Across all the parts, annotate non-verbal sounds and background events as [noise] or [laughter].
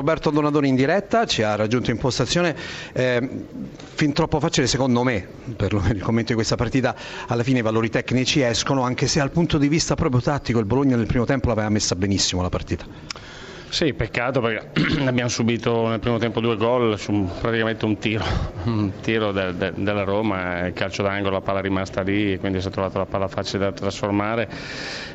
Roberto Donadoni in diretta ci ha raggiunto in postazione eh, fin troppo facile secondo me per il commento di questa partita alla fine i valori tecnici escono anche se dal punto di vista proprio tattico il Bologna nel primo tempo l'aveva messa benissimo la partita sì, peccato perché [clears throat] abbiamo subito nel primo tempo due gol su praticamente un tiro, [laughs] un tiro de, de, della Roma, il calcio d'angolo, la palla è rimasta lì e quindi si è trovata la palla facile da trasformare.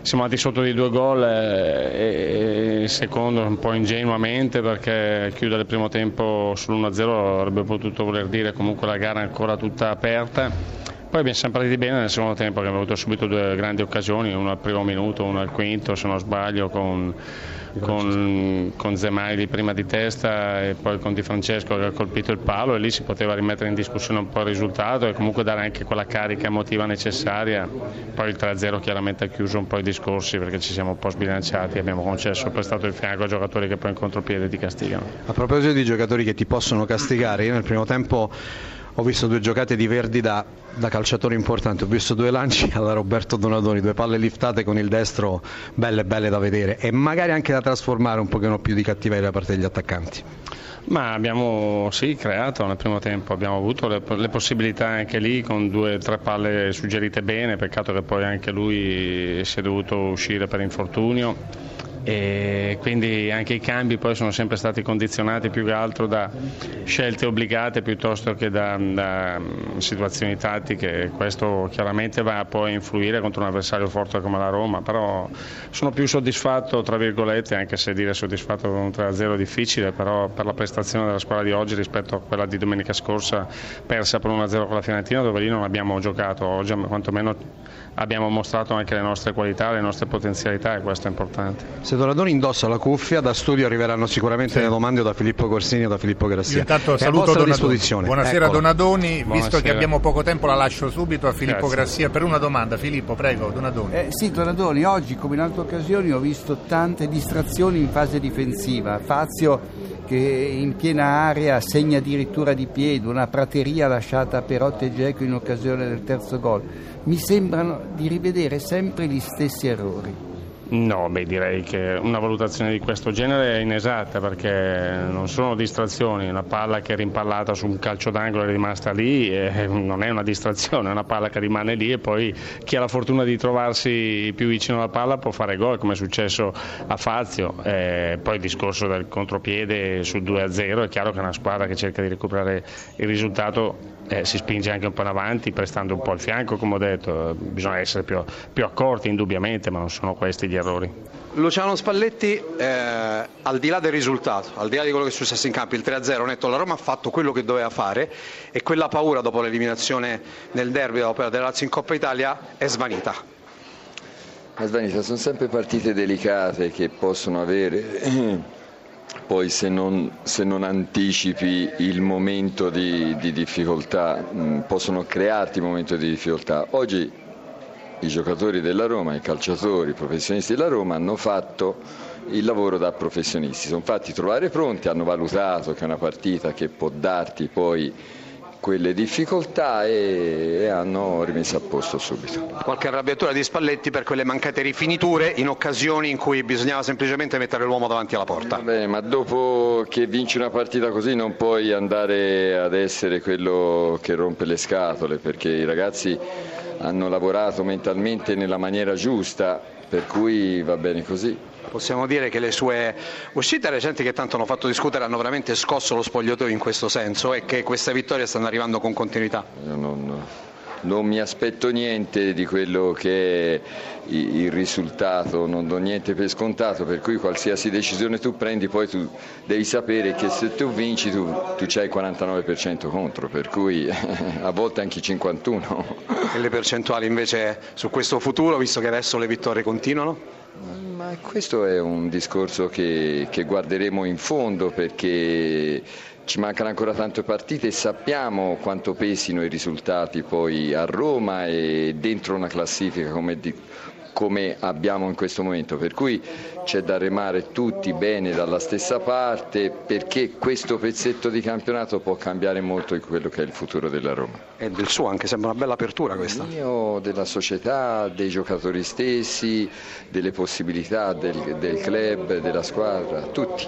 Siamo andati sotto di due gol eh, e il secondo un po' ingenuamente perché chiudere il primo tempo sull'1-0 avrebbe potuto voler dire comunque la gara ancora tutta aperta. Poi abbiamo sempre partiti bene nel secondo tempo, abbiamo avuto subito due grandi occasioni, una al primo minuto, una al quinto se non sbaglio con con, con Zemaili prima di testa e poi con Di Francesco che ha colpito il palo e lì si poteva rimettere in discussione un po' il risultato e comunque dare anche quella carica emotiva necessaria. Poi il 3-0 chiaramente ha chiuso un po' i discorsi perché ci siamo un po' sbilanciati e abbiamo concesso prestato il fianco a giocatori che poi in contropiede ti castigano. A proposito di giocatori che ti possono castigare, io nel primo tempo ho visto due giocate di Verdi da, da, calciatore importante, ho visto due lanci [laughs] alla Roberto Donadoni, due palle liftate con il destro belle belle da vedere. E magari anche da trasformare un pochino più di cattiveria da parte degli attaccanti. Ma abbiamo sì, creato nel primo tempo, abbiamo avuto le, le possibilità anche lì con due o tre palle suggerite bene, peccato che poi anche lui si è dovuto uscire per infortunio e quindi anche i cambi poi sono sempre stati condizionati più che altro da scelte obbligate piuttosto che da, da mm, situazioni tattiche questo chiaramente va poi a influire contro un avversario forte come la Roma però sono più soddisfatto tra virgolette anche se dire soddisfatto con un 3-0 è difficile però per la prestazione della squadra di oggi rispetto a quella di domenica scorsa persa per 1-0 con la Fiorentina dove lì non abbiamo giocato oggi quantomeno abbiamo mostrato anche le nostre qualità, le nostre potenzialità e questo è importante. Se Donadoni indossa la cuffia, da studio arriveranno sicuramente sì. le domande da Filippo Corsini o da Filippo Grassia. Io intanto saluto Donadoni. Buonasera Eccola. Donadoni, visto Buonasera. che abbiamo poco tempo la lascio subito a Filippo Grazie. Grassia per una domanda. Filippo, prego, Donadoni. Eh, sì, Donadoni, oggi come in altre occasioni ho visto tante distrazioni in fase difensiva. Fazio che in piena area segna addirittura di piede, una prateria lasciata per Otte Geco in occasione del terzo gol. Mi sembrano di rivedere sempre gli stessi errori. No, beh, direi che una valutazione di questo genere è inesatta perché non sono distrazioni, una palla che è rimpallata su un calcio d'angolo è rimasta lì eh, [laughs] non è una distrazione, è una palla che rimane lì e poi chi ha la fortuna di trovarsi più vicino alla palla può fare gol come è successo a Fazio. Eh, poi il discorso del contropiede sul 2-0 è chiaro che una squadra che cerca di recuperare il risultato eh, si spinge anche un po' in avanti prestando un po' il fianco come ho detto, bisogna essere più, più accorti indubbiamente ma non sono questi gli gli errori. Luciano Spalletti, eh, al di là del risultato, al di là di quello che è successo in campo, il 3-0 netto, la Roma ha fatto quello che doveva fare e quella paura dopo l'eliminazione nel derby dopo della Lazio in Coppa Italia è svanita. È svanita, sono sempre partite delicate che possono avere [clears throat] poi se non, se non, anticipi il momento di, di difficoltà, mh, possono crearti un momento di difficoltà. Oggi i giocatori della Roma, i calciatori, i professionisti della Roma hanno fatto il lavoro da professionisti, sono fatti trovare pronti, hanno valutato che è una partita che può darti poi quelle difficoltà e, hanno rimesso a posto subito. Qualche arrabbiatura di Spalletti per quelle mancate rifiniture in occasioni in cui bisognava semplicemente mettere l'uomo davanti alla porta. Vabbè, ma dopo che vinci una partita così non puoi andare ad essere quello che rompe le scatole perché i ragazzi hanno lavorato mentalmente nella maniera giusta, per cui va bene così. Possiamo dire che le sue uscite recenti che tanto hanno fatto discutere hanno veramente scosso lo spogliatoio in questo senso e che queste vittorie stanno arrivando con continuità? Non, non mi aspetto niente di quello che è il risultato, non do niente per scontato, per cui qualsiasi decisione tu prendi poi tu devi sapere che se tu vinci tu, tu c'hai il 49% contro, per cui [laughs] a volte anche il 51%. E le percentuali invece su questo futuro, visto che adesso le vittorie continuano? Ma questo è un discorso che, che guarderemo in fondo perché ci mancano ancora tante partite e sappiamo quanto pesino i risultati poi a Roma e dentro una classifica come, di, come abbiamo in questo momento, per cui c'è da remare tutti bene dalla stessa parte perché questo pezzetto di campionato può cambiare molto in quello che è il futuro della Roma. E del suo anche, sembra una bella apertura questa. Il mio, della società, dei giocatori stessi, delle possibilità del, del club, della squadra, tutti.